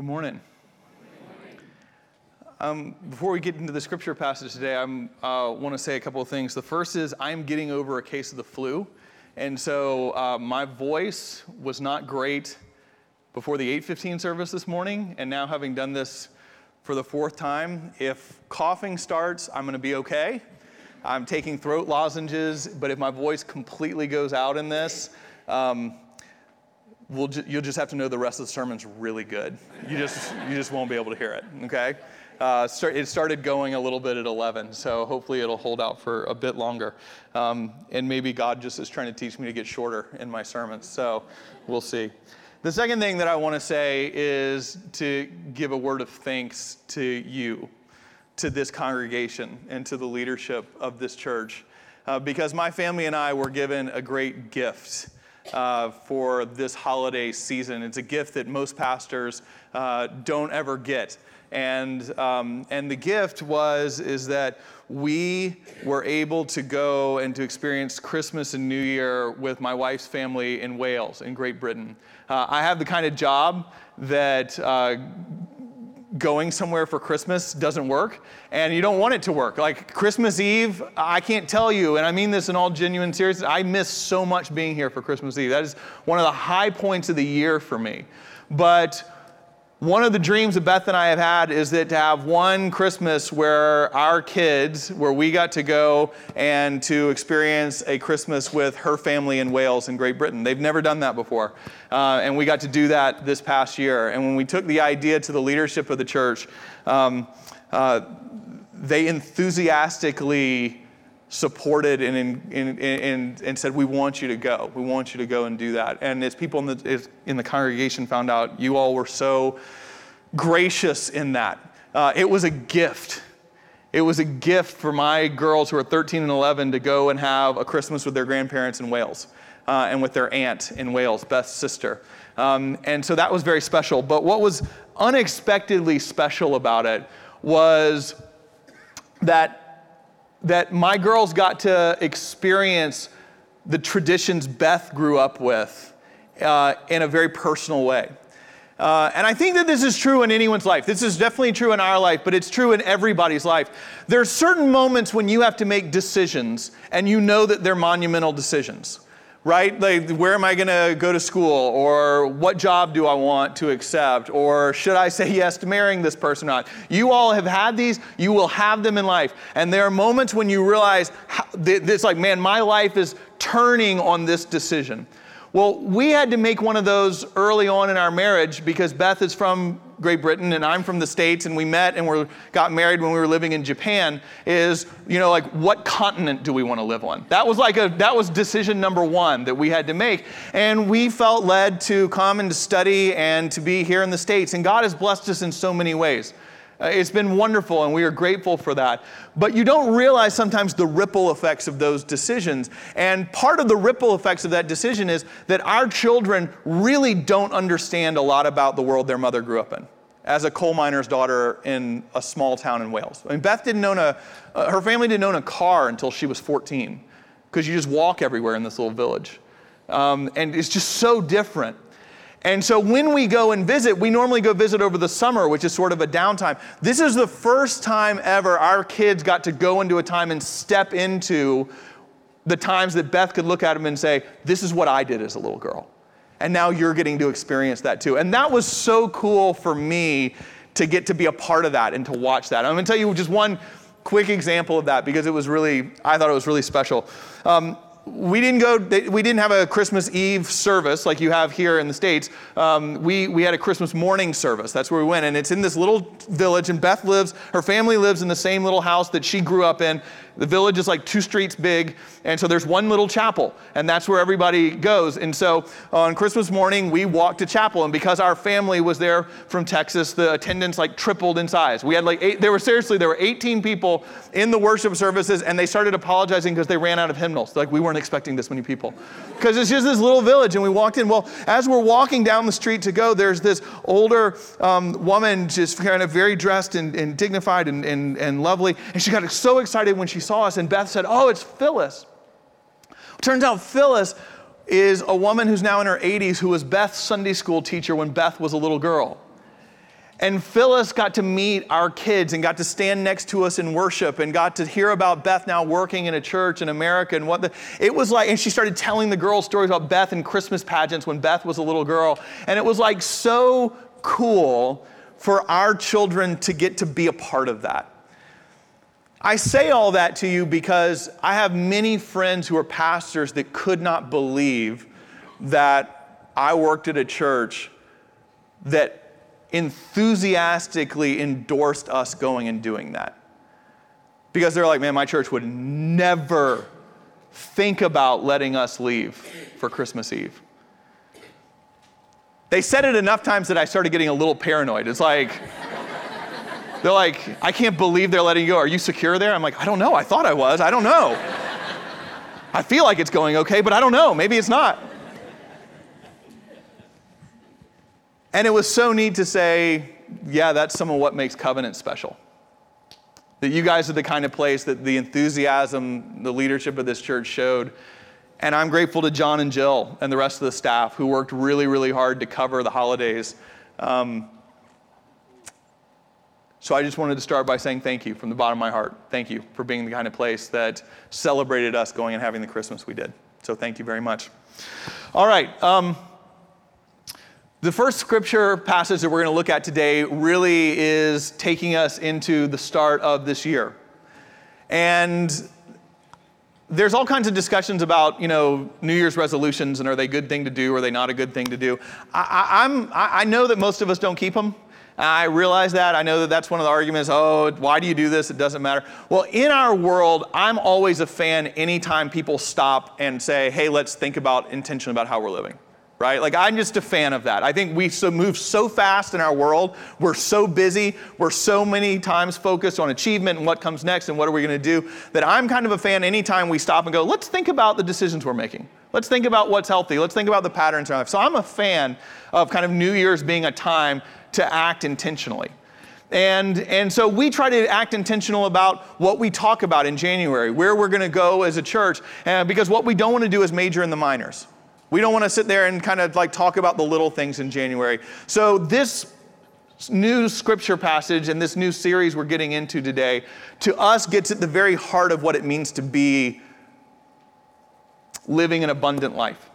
Good morning. Um, before we get into the scripture passage today, I uh, want to say a couple of things. The first is I'm getting over a case of the flu. And so uh, my voice was not great before the 815 service this morning. And now, having done this for the fourth time, if coughing starts, I'm going to be okay. I'm taking throat lozenges, but if my voice completely goes out in this, um, we'll ju- you'll just have to know the rest of the sermon's really good. You just, you just won't be able to hear it, okay? Uh, start, it started going a little bit at 11, so hopefully it'll hold out for a bit longer. Um, and maybe God just is trying to teach me to get shorter in my sermons, so we'll see. The second thing that I want to say is to give a word of thanks to you, to this congregation, and to the leadership of this church, uh, because my family and I were given a great gift uh, for this holiday season. It's a gift that most pastors uh, don't ever get. And, um, and the gift was is that we were able to go and to experience Christmas and New Year with my wife's family in Wales, in Great Britain. Uh, I have the kind of job that uh, going somewhere for Christmas doesn't work, and you don't want it to work. Like Christmas Eve, I can't tell you, and I mean this in all genuine seriousness, I miss so much being here for Christmas Eve. That is one of the high points of the year for me. But one of the dreams that Beth and I have had is that to have one Christmas where our kids, where we got to go and to experience a Christmas with her family in Wales in Great Britain. They've never done that before. Uh, and we got to do that this past year. And when we took the idea to the leadership of the church, um, uh, they enthusiastically supported and, and, and, and, said, We want you to go. We want you to go and do that. And as people in the, in the congregation found out, you all were so gracious in that. Uh, it was a gift. It was a gift for my girls who are 13 and 11 to go and have a Christmas with their grandparents in Wales uh, and with their aunt in Wales, Beth's sister. Um, and so that was very special. But what was unexpectedly special about it was that that my girls got to experience the traditions Beth grew up with uh, in a very personal way. Uh, and I think that this is true in anyone's life. This is definitely true in our life, but it's true in everybody's life. There are certain moments when you have to make decisions, and you know that they're monumental decisions right? Like, where am I going to go to school? Or what job do I want to accept? Or should I say yes to marrying this person or not? You all have had these, you will have them in life. And there are moments when you realize it's like, man, my life is turning on this decision. Well, we had to make one of those early on in our marriage because Beth is from Great Britain and I'm from the States and we met and we got married when we were living in Japan is, you know, like what continent do we want to live on? That was like a, that was decision number one that we had to make. And we felt led to come and to study and to be here in the States. And God has blessed us in so many ways. Uh, it's been wonderful, and we are grateful for that. But you don't realize sometimes the ripple effects of those decisions. And part of the ripple effects of that decision is that our children really don't understand a lot about the world their mother grew up in as a coal miner's daughter in a small town in Wales. I mean, Beth didn't own a, uh, her family didn't own a car until she was 14 because you just walk everywhere in this little village. Um, and it's just so different. And so when we go and visit, we normally go visit over the summer, which is sort of a downtime. This is the first time ever our kids got to go into a time and step into the times that Beth could look at them and say, This is what I did as a little girl. And now you're getting to experience that too. And that was so cool for me to get to be a part of that and to watch that. I'm gonna tell you just one quick example of that because it was really, I thought it was really special. Um, we didn't go we didn't have a christmas eve service like you have here in the states. Um, we, we had a christmas morning service. That's where we went. And it's in this little village and beth lives her family lives in the same little house that she grew up in the village is like two streets big, and so there's one little chapel, and that's where everybody goes. And so on Christmas morning, we walked to chapel, and because our family was there from Texas, the attendance like tripled in size. We had like eight, there were seriously, there were 18 people in the worship services, and they started apologizing because they ran out of hymnals. Like, we weren't expecting this many people. Because it's just this little village, and we walked in. Well, as we're walking down the street to go, there's this older um, woman, just kind of very dressed and, and dignified and, and, and lovely, and she got so excited when she saw us, and Beth said, Oh, it's Phyllis. Turns out Phyllis is a woman who's now in her 80s who was Beth's Sunday school teacher when Beth was a little girl. And Phyllis got to meet our kids and got to stand next to us in worship and got to hear about Beth now working in a church in America and what the, it was like. And she started telling the girls stories about Beth and Christmas pageants when Beth was a little girl. And it was like so cool for our children to get to be a part of that. I say all that to you because I have many friends who are pastors that could not believe that I worked at a church that enthusiastically endorsed us going and doing that. Because they're like, man, my church would never think about letting us leave for Christmas Eve. They said it enough times that I started getting a little paranoid. It's like, they're like, I can't believe they're letting you go. Are you secure there? I'm like, I don't know. I thought I was. I don't know. I feel like it's going okay, but I don't know. Maybe it's not. And it was so neat to say, yeah, that's some of what makes Covenant special. That you guys are the kind of place that the enthusiasm, the leadership of this church showed. And I'm grateful to John and Jill and the rest of the staff who worked really, really hard to cover the holidays. Um, so I just wanted to start by saying thank you from the bottom of my heart. Thank you for being the kind of place that celebrated us going and having the Christmas we did. So thank you very much. All right. Um, the first scripture passage that we're going to look at today really is taking us into the start of this year. And there's all kinds of discussions about, you know, New Year's resolutions and are they a good thing to do, or are they not a good thing to do? I, am I know that most of us don't keep them. I realize that. I know that that's one of the arguments. Oh, why do you do this? It doesn't matter. Well, in our world, I'm always a fan anytime people stop and say, hey, let's think about intention about how we're living right? Like, I'm just a fan of that. I think we so move so fast in our world. We're so busy. We're so many times focused on achievement and what comes next and what are we going to do that I'm kind of a fan anytime we stop and go, let's think about the decisions we're making. Let's think about what's healthy. Let's think about the patterns in our life. So I'm a fan of kind of New Year's being a time to act intentionally. And, and so we try to act intentional about what we talk about in January, where we're going to go as a church, uh, because what we don't want to do is major in the minors. We don't want to sit there and kind of like talk about the little things in January. So, this new scripture passage and this new series we're getting into today, to us, gets at the very heart of what it means to be living an abundant life,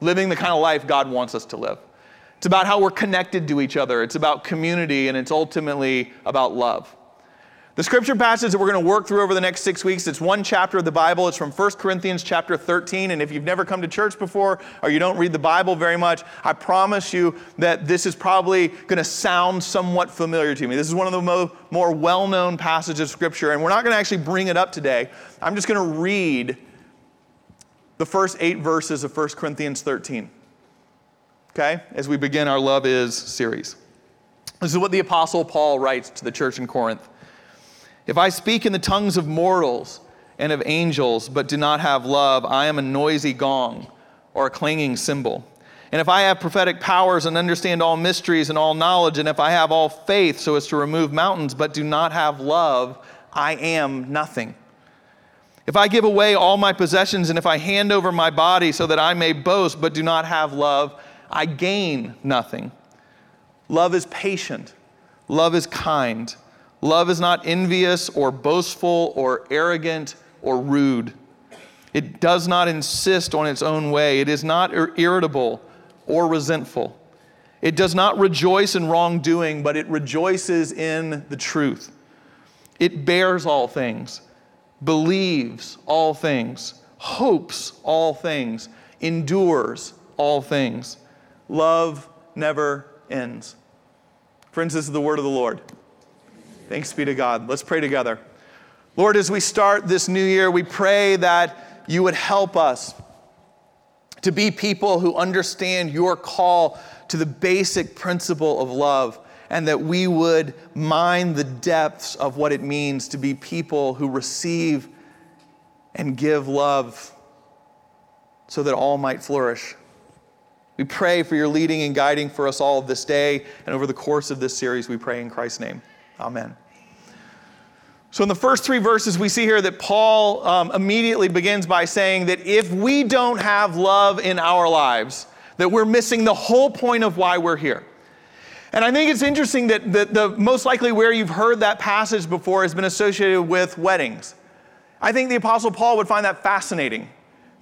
living the kind of life God wants us to live. It's about how we're connected to each other, it's about community, and it's ultimately about love. The scripture passage that we're going to work through over the next six weeks, it's one chapter of the Bible. It's from 1 Corinthians chapter 13. And if you've never come to church before or you don't read the Bible very much, I promise you that this is probably going to sound somewhat familiar to me. This is one of the mo- more well known passages of scripture. And we're not going to actually bring it up today. I'm just going to read the first eight verses of 1 Corinthians 13. Okay? As we begin our Love Is series. This is what the Apostle Paul writes to the church in Corinth. If I speak in the tongues of mortals and of angels, but do not have love, I am a noisy gong or a clanging cymbal. And if I have prophetic powers and understand all mysteries and all knowledge, and if I have all faith so as to remove mountains, but do not have love, I am nothing. If I give away all my possessions, and if I hand over my body so that I may boast, but do not have love, I gain nothing. Love is patient, love is kind. Love is not envious or boastful or arrogant or rude. It does not insist on its own way. It is not irritable or resentful. It does not rejoice in wrongdoing, but it rejoices in the truth. It bears all things, believes all things, hopes all things, endures all things. Love never ends. Friends, this is the word of the Lord. Thanks be to God. Let's pray together. Lord, as we start this new year, we pray that you would help us to be people who understand your call to the basic principle of love, and that we would mine the depths of what it means to be people who receive and give love so that all might flourish. We pray for your leading and guiding for us all this day and over the course of this series. We pray in Christ's name. Amen. So, in the first three verses, we see here that Paul um, immediately begins by saying that if we don't have love in our lives, that we're missing the whole point of why we're here. And I think it's interesting that the, the most likely where you've heard that passage before has been associated with weddings. I think the Apostle Paul would find that fascinating.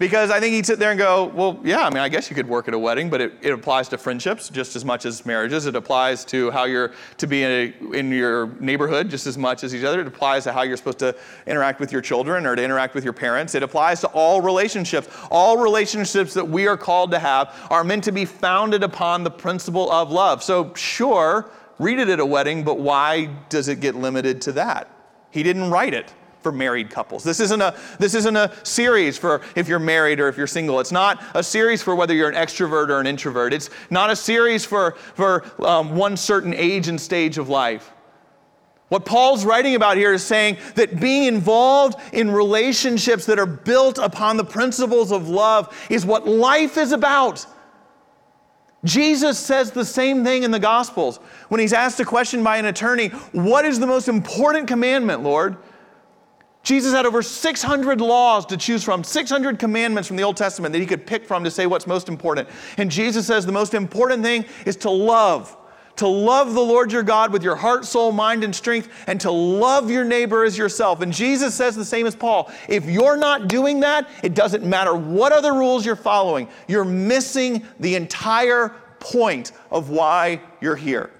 Because I think he'd sit there and go, well, yeah, I mean, I guess you could work at a wedding, but it, it applies to friendships just as much as marriages. It applies to how you're to be in, a, in your neighborhood just as much as each other. It applies to how you're supposed to interact with your children or to interact with your parents. It applies to all relationships. All relationships that we are called to have are meant to be founded upon the principle of love. So, sure, read it at a wedding, but why does it get limited to that? He didn't write it for married couples. This isn't a this isn't a series for if you're married or if you're single. It's not a series for whether you're an extrovert or an introvert. It's not a series for for um, one certain age and stage of life. What Paul's writing about here is saying that being involved in relationships that are built upon the principles of love is what life is about. Jesus says the same thing in the Gospels. When he's asked a question by an attorney, What is the most important commandment, Lord? Jesus had over 600 laws to choose from, 600 commandments from the Old Testament that he could pick from to say what's most important. And Jesus says the most important thing is to love. To love the Lord your God with your heart, soul, mind, and strength, and to love your neighbor as yourself. And Jesus says the same as Paul. If you're not doing that, it doesn't matter what other rules you're following, you're missing the entire point of why you're here.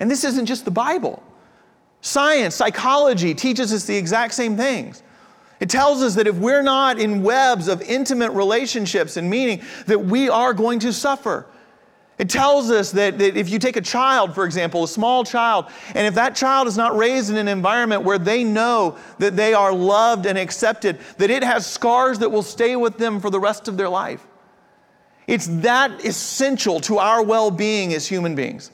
And this isn't just the Bible. Science, psychology teaches us the exact same things. It tells us that if we're not in webs of intimate relationships and meaning, that we are going to suffer. It tells us that, that, if you take a child, for example, a small child, and if that child is not raised in an environment where they know that they are loved and accepted, that it has scars that will stay with them for the rest of their life. It's that essential to our well being as human beings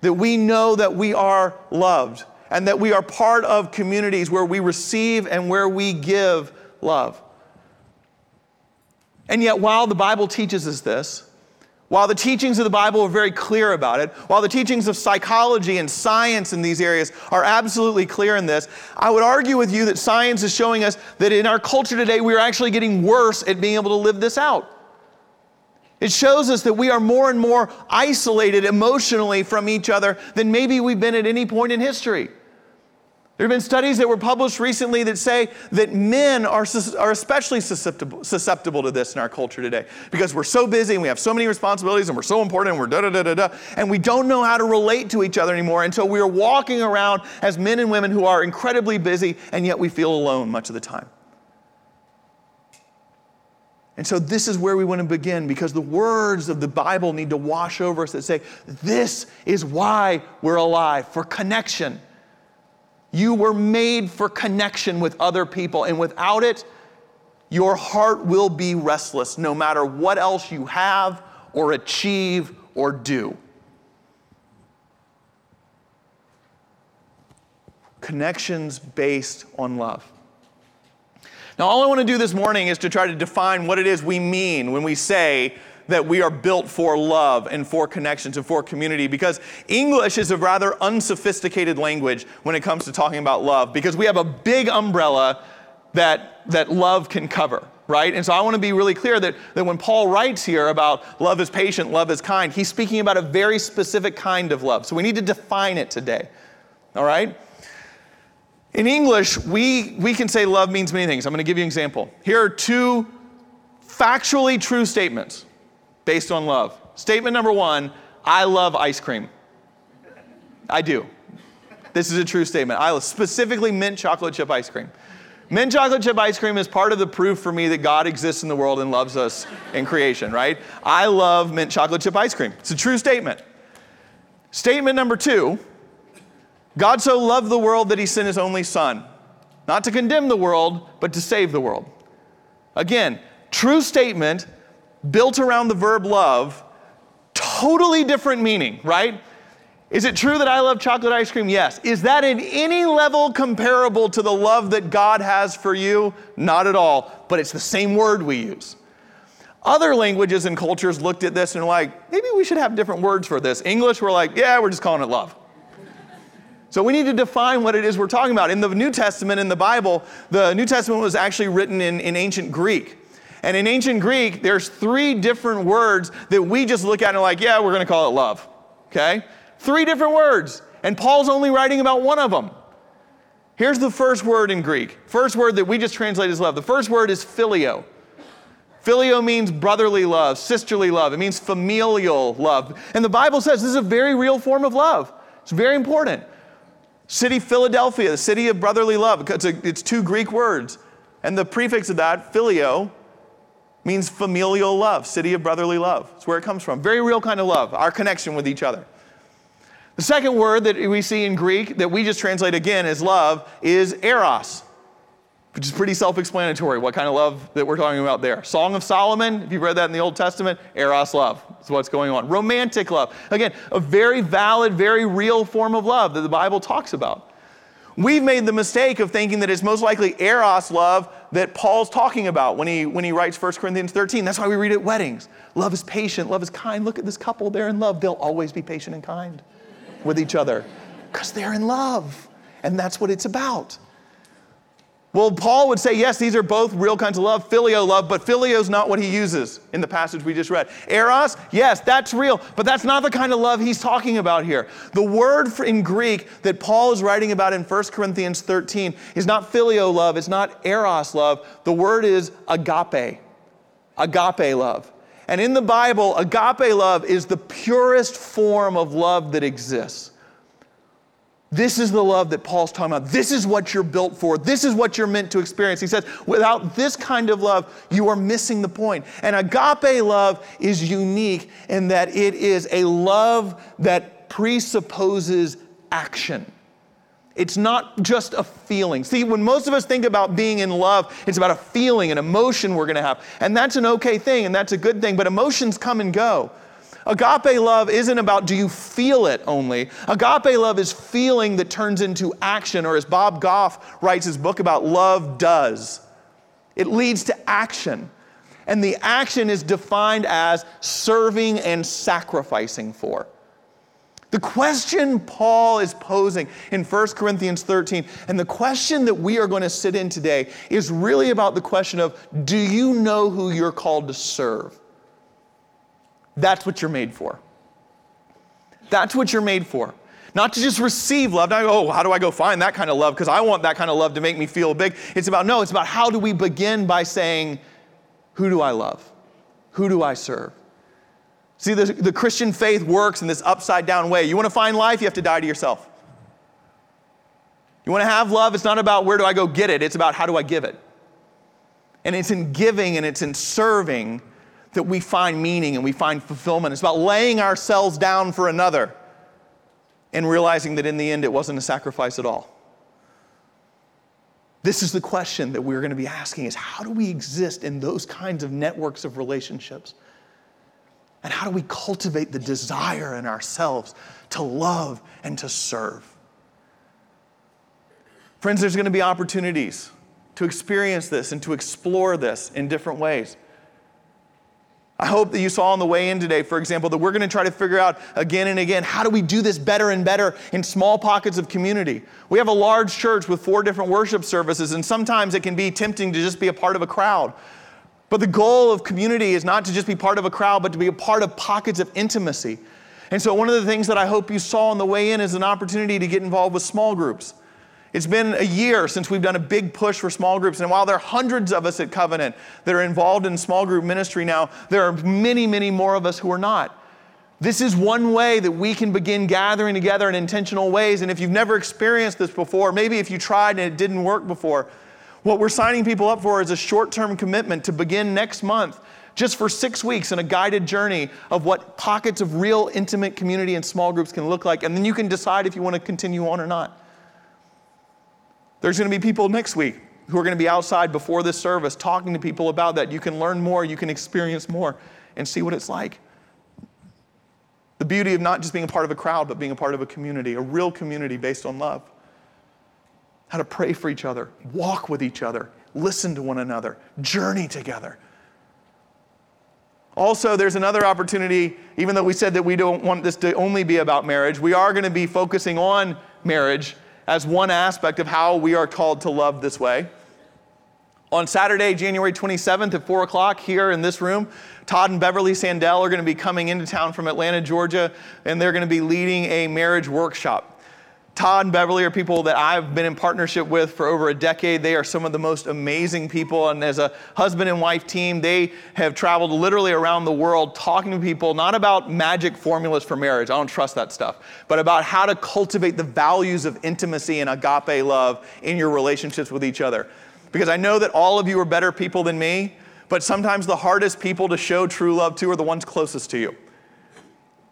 that we know that we are loved and that we are part of communities where we receive and where we give love. And yet, while the Bible teaches us this, while the teachings of the Bible are very clear about it, while the teachings of psychology and science in these areas are absolutely clear in this, I would argue with you that science is showing us that in our culture today, we are actually getting worse at being able to live this out. It shows us that we are more and more isolated emotionally from each other than maybe we've been at any point in history. There have been studies that were published recently that say that men are, are especially susceptible, susceptible to this in our culture today because we're so busy and we have so many responsibilities and we're so important and we're da da da da da, and we don't know how to relate to each other anymore. And so we are walking around as men and women who are incredibly busy and yet we feel alone much of the time. And so, this is where we want to begin because the words of the Bible need to wash over us that say, This is why we're alive, for connection. You were made for connection with other people, and without it, your heart will be restless no matter what else you have or achieve or do. Connections based on love. Now, all I want to do this morning is to try to define what it is we mean when we say that we are built for love and for connections and for community because English is a rather unsophisticated language when it comes to talking about love because we have a big umbrella that, that love can cover, right? And so I want to be really clear that, that when Paul writes here about love is patient, love is kind, he's speaking about a very specific kind of love. So we need to define it today, all right? In English, we, we can say love means many things. I'm going to give you an example. Here are two factually true statements based on love. Statement number one I love ice cream. I do. This is a true statement. I specifically mint chocolate chip ice cream. Mint chocolate chip ice cream is part of the proof for me that God exists in the world and loves us in creation, right? I love mint chocolate chip ice cream. It's a true statement. Statement number two God so loved the world that he sent his only son, not to condemn the world, but to save the world. Again, true statement built around the verb love, totally different meaning, right? Is it true that I love chocolate ice cream? Yes. Is that in any level comparable to the love that God has for you? Not at all, but it's the same word we use. Other languages and cultures looked at this and were like, maybe we should have different words for this. English, we're like, yeah, we're just calling it love. So we need to define what it is we're talking about. In the New Testament, in the Bible, the New Testament was actually written in, in ancient Greek. And in ancient Greek, there's three different words that we just look at and are like, yeah, we're going to call it love. Okay? Three different words. And Paul's only writing about one of them. Here's the first word in Greek. First word that we just translate as love. The first word is phileo. Phileo means brotherly love, sisterly love. It means familial love. And the Bible says this is a very real form of love. It's very important. City Philadelphia, the city of brotherly love. It's, a, it's two Greek words. And the prefix of that, phileo, means familial love, city of brotherly love. It's where it comes from. Very real kind of love, our connection with each other. The second word that we see in Greek that we just translate again as love is eros, which is pretty self explanatory what kind of love that we're talking about there. Song of Solomon, if you've read that in the Old Testament, eros love is what's going on. Romantic love, again, a very valid, very real form of love that the Bible talks about. We've made the mistake of thinking that it's most likely eros love that Paul's talking about when he, when he writes 1 Corinthians 13. That's why we read at weddings. Love is patient, love is kind. Look at this couple, they're in love. They'll always be patient and kind with each other because they're in love. And that's what it's about. Well, Paul would say, yes, these are both real kinds of love, phileo love, but phileo is not what he uses in the passage we just read. Eros, yes, that's real, but that's not the kind of love he's talking about here. The word in Greek that Paul is writing about in 1 Corinthians 13 is not phileo love, it's not eros love. The word is agape, agape love. And in the Bible, agape love is the purest form of love that exists. This is the love that Paul's talking about. This is what you're built for. This is what you're meant to experience. He says, without this kind of love, you are missing the point. And agape love is unique in that it is a love that presupposes action. It's not just a feeling. See, when most of us think about being in love, it's about a feeling, an emotion we're going to have. And that's an okay thing and that's a good thing, but emotions come and go. Agape love isn't about do you feel it only. Agape love is feeling that turns into action, or as Bob Goff writes his book about, love does. It leads to action. And the action is defined as serving and sacrificing for. The question Paul is posing in 1 Corinthians 13, and the question that we are going to sit in today, is really about the question of do you know who you're called to serve? That's what you're made for. That's what you're made for. Not to just receive love, not, oh, how do I go find that kind of love? Because I want that kind of love to make me feel big. It's about, no, it's about how do we begin by saying, who do I love? Who do I serve? See, the, the Christian faith works in this upside down way. You want to find life, you have to die to yourself. You want to have love, it's not about where do I go get it, it's about how do I give it. And it's in giving and it's in serving that we find meaning and we find fulfillment. It's about laying ourselves down for another and realizing that in the end it wasn't a sacrifice at all. This is the question that we're going to be asking is how do we exist in those kinds of networks of relationships? And how do we cultivate the desire in ourselves to love and to serve? Friends, there's going to be opportunities to experience this and to explore this in different ways. I hope that you saw on the way in today, for example, that we're going to try to figure out again and again how do we do this better and better in small pockets of community. We have a large church with four different worship services, and sometimes it can be tempting to just be a part of a crowd. But the goal of community is not to just be part of a crowd, but to be a part of pockets of intimacy. And so, one of the things that I hope you saw on the way in is an opportunity to get involved with small groups. It's been a year since we've done a big push for small groups. And while there are hundreds of us at Covenant that are involved in small group ministry now, there are many, many more of us who are not. This is one way that we can begin gathering together in intentional ways. And if you've never experienced this before, maybe if you tried and it didn't work before, what we're signing people up for is a short term commitment to begin next month, just for six weeks, in a guided journey of what pockets of real intimate community and small groups can look like. And then you can decide if you want to continue on or not. There's going to be people next week who are going to be outside before this service talking to people about that. You can learn more, you can experience more, and see what it's like. The beauty of not just being a part of a crowd, but being a part of a community, a real community based on love. How to pray for each other, walk with each other, listen to one another, journey together. Also, there's another opportunity, even though we said that we don't want this to only be about marriage, we are going to be focusing on marriage as one aspect of how we are called to love this way. On Saturday, January 27th at 4 o'clock here in this room, Todd and Beverly Sandell are going to be coming into town from Atlanta, Georgia, and they're going to be leading a marriage workshop. Todd and Beverly are people that I've been in partnership with for over a decade. They are some of the most amazing people. And as a husband and wife team, they have traveled literally around the world talking to people, not about magic formulas for marriage, I don't trust that stuff, but about how to cultivate the values of intimacy and agape love in your relationships with each other. Because I know that all of you are better people than me, but sometimes the hardest people to show true love to are the ones closest to you.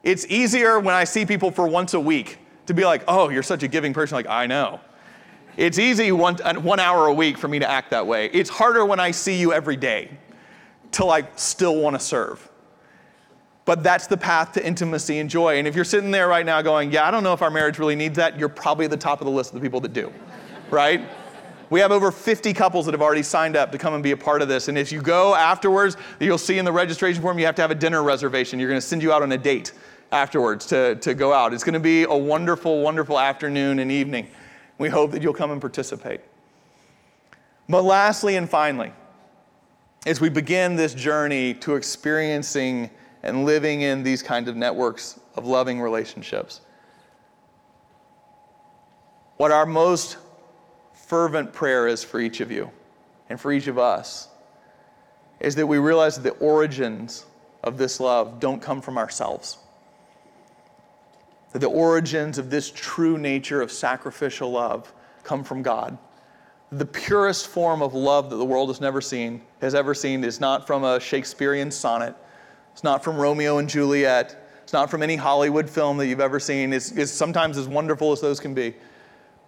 It's easier when I see people for once a week to be like, oh, you're such a giving person. Like, I know. It's easy one, one hour a week for me to act that way. It's harder when I see you every day to like still want to serve. But that's the path to intimacy and joy. And if you're sitting there right now going, yeah, I don't know if our marriage really needs that, you're probably at the top of the list of the people that do, right? We have over 50 couples that have already signed up to come and be a part of this. And if you go afterwards, you'll see in the registration form you have to have a dinner reservation. You're going to send you out on a date afterwards to, to go out. It's going to be a wonderful, wonderful afternoon and evening. We hope that you'll come and participate. But lastly and finally, as we begin this journey to experiencing and living in these kinds of networks of loving relationships, what our most fervent prayer is for each of you and for each of us is that we realize that the origins of this love don't come from ourselves that the origins of this true nature of sacrificial love come from God. The purest form of love that the world has never seen, has ever seen, is not from a Shakespearean sonnet. It's not from Romeo and Juliet. It's not from any Hollywood film that you've ever seen. It's, it's sometimes as wonderful as those can be.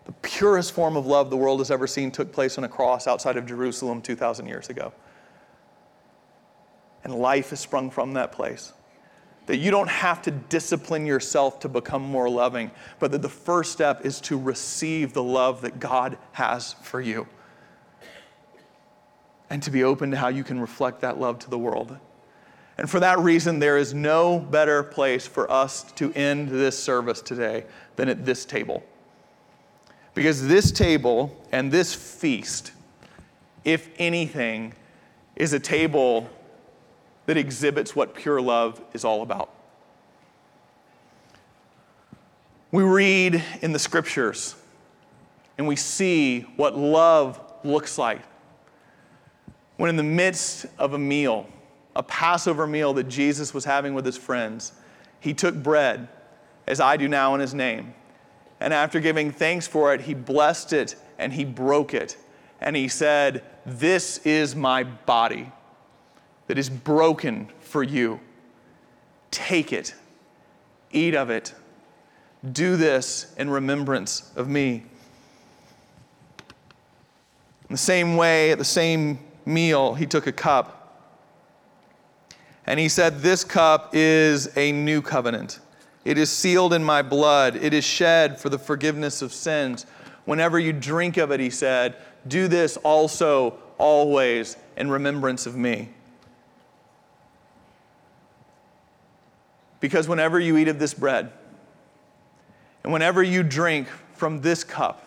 The purest form of love the world has ever seen took place on a cross outside of Jerusalem 2,000 years ago. And life has sprung from that place that you don't have to discipline yourself to become more loving, but that the first step is to receive the love that God has for you. And to be open to how you can reflect that love to the world. And for that reason, there is no better place for us to end this service today than at this table. Because this table and this feast, if anything, is a table that exhibits what pure love is all about. We read in the scriptures and we see what love looks like when, in the midst of a meal, a Passover meal that Jesus was having with his friends, he took bread, as I do now in his name. And after giving thanks for it, he blessed it and he broke it. And he said, This is my body that is broken for you. Take it, eat of it. Do this in remembrance of me. In the same way, at the same meal, he took a cup. And he said, This cup is a new covenant. It is sealed in my blood. It is shed for the forgiveness of sins. Whenever you drink of it, he said, do this also always in remembrance of me. Because whenever you eat of this bread, and whenever you drink from this cup,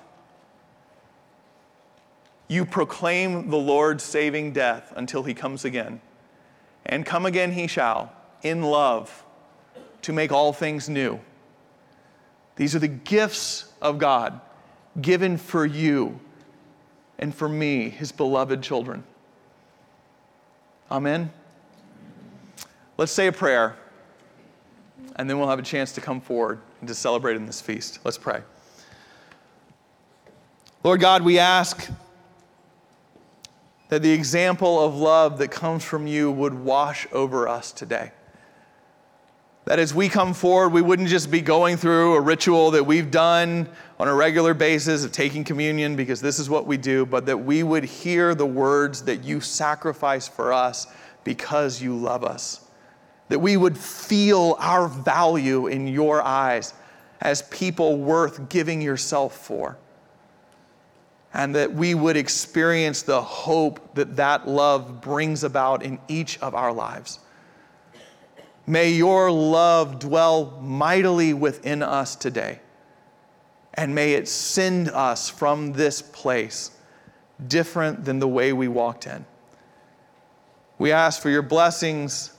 you proclaim the Lord's saving death until he comes again. And come again he shall, in love, to make all things new. These are the gifts of God given for you and for me, his beloved children. Amen. Let's say a prayer and then we'll have a chance to come forward and to celebrate in this feast. Let's pray. Lord God, we ask that the example of love that comes from you would wash over us today. That as we come forward, we wouldn't just be going through a ritual that we've done on a regular basis of taking communion because this is what we do, but that we would hear the words that you sacrifice for us because you love us that we would feel our value in your eyes as people worth giving yourself for. And that we would experience the hope that that love brings about in each of our lives. May your love dwell mightily within us today. And may it send us from this place different than the way we walked in. We ask for your blessings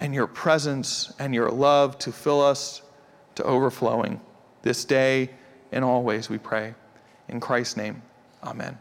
and your presence and your love to fill us to overflowing this day and always, we pray. In Christ's name, amen.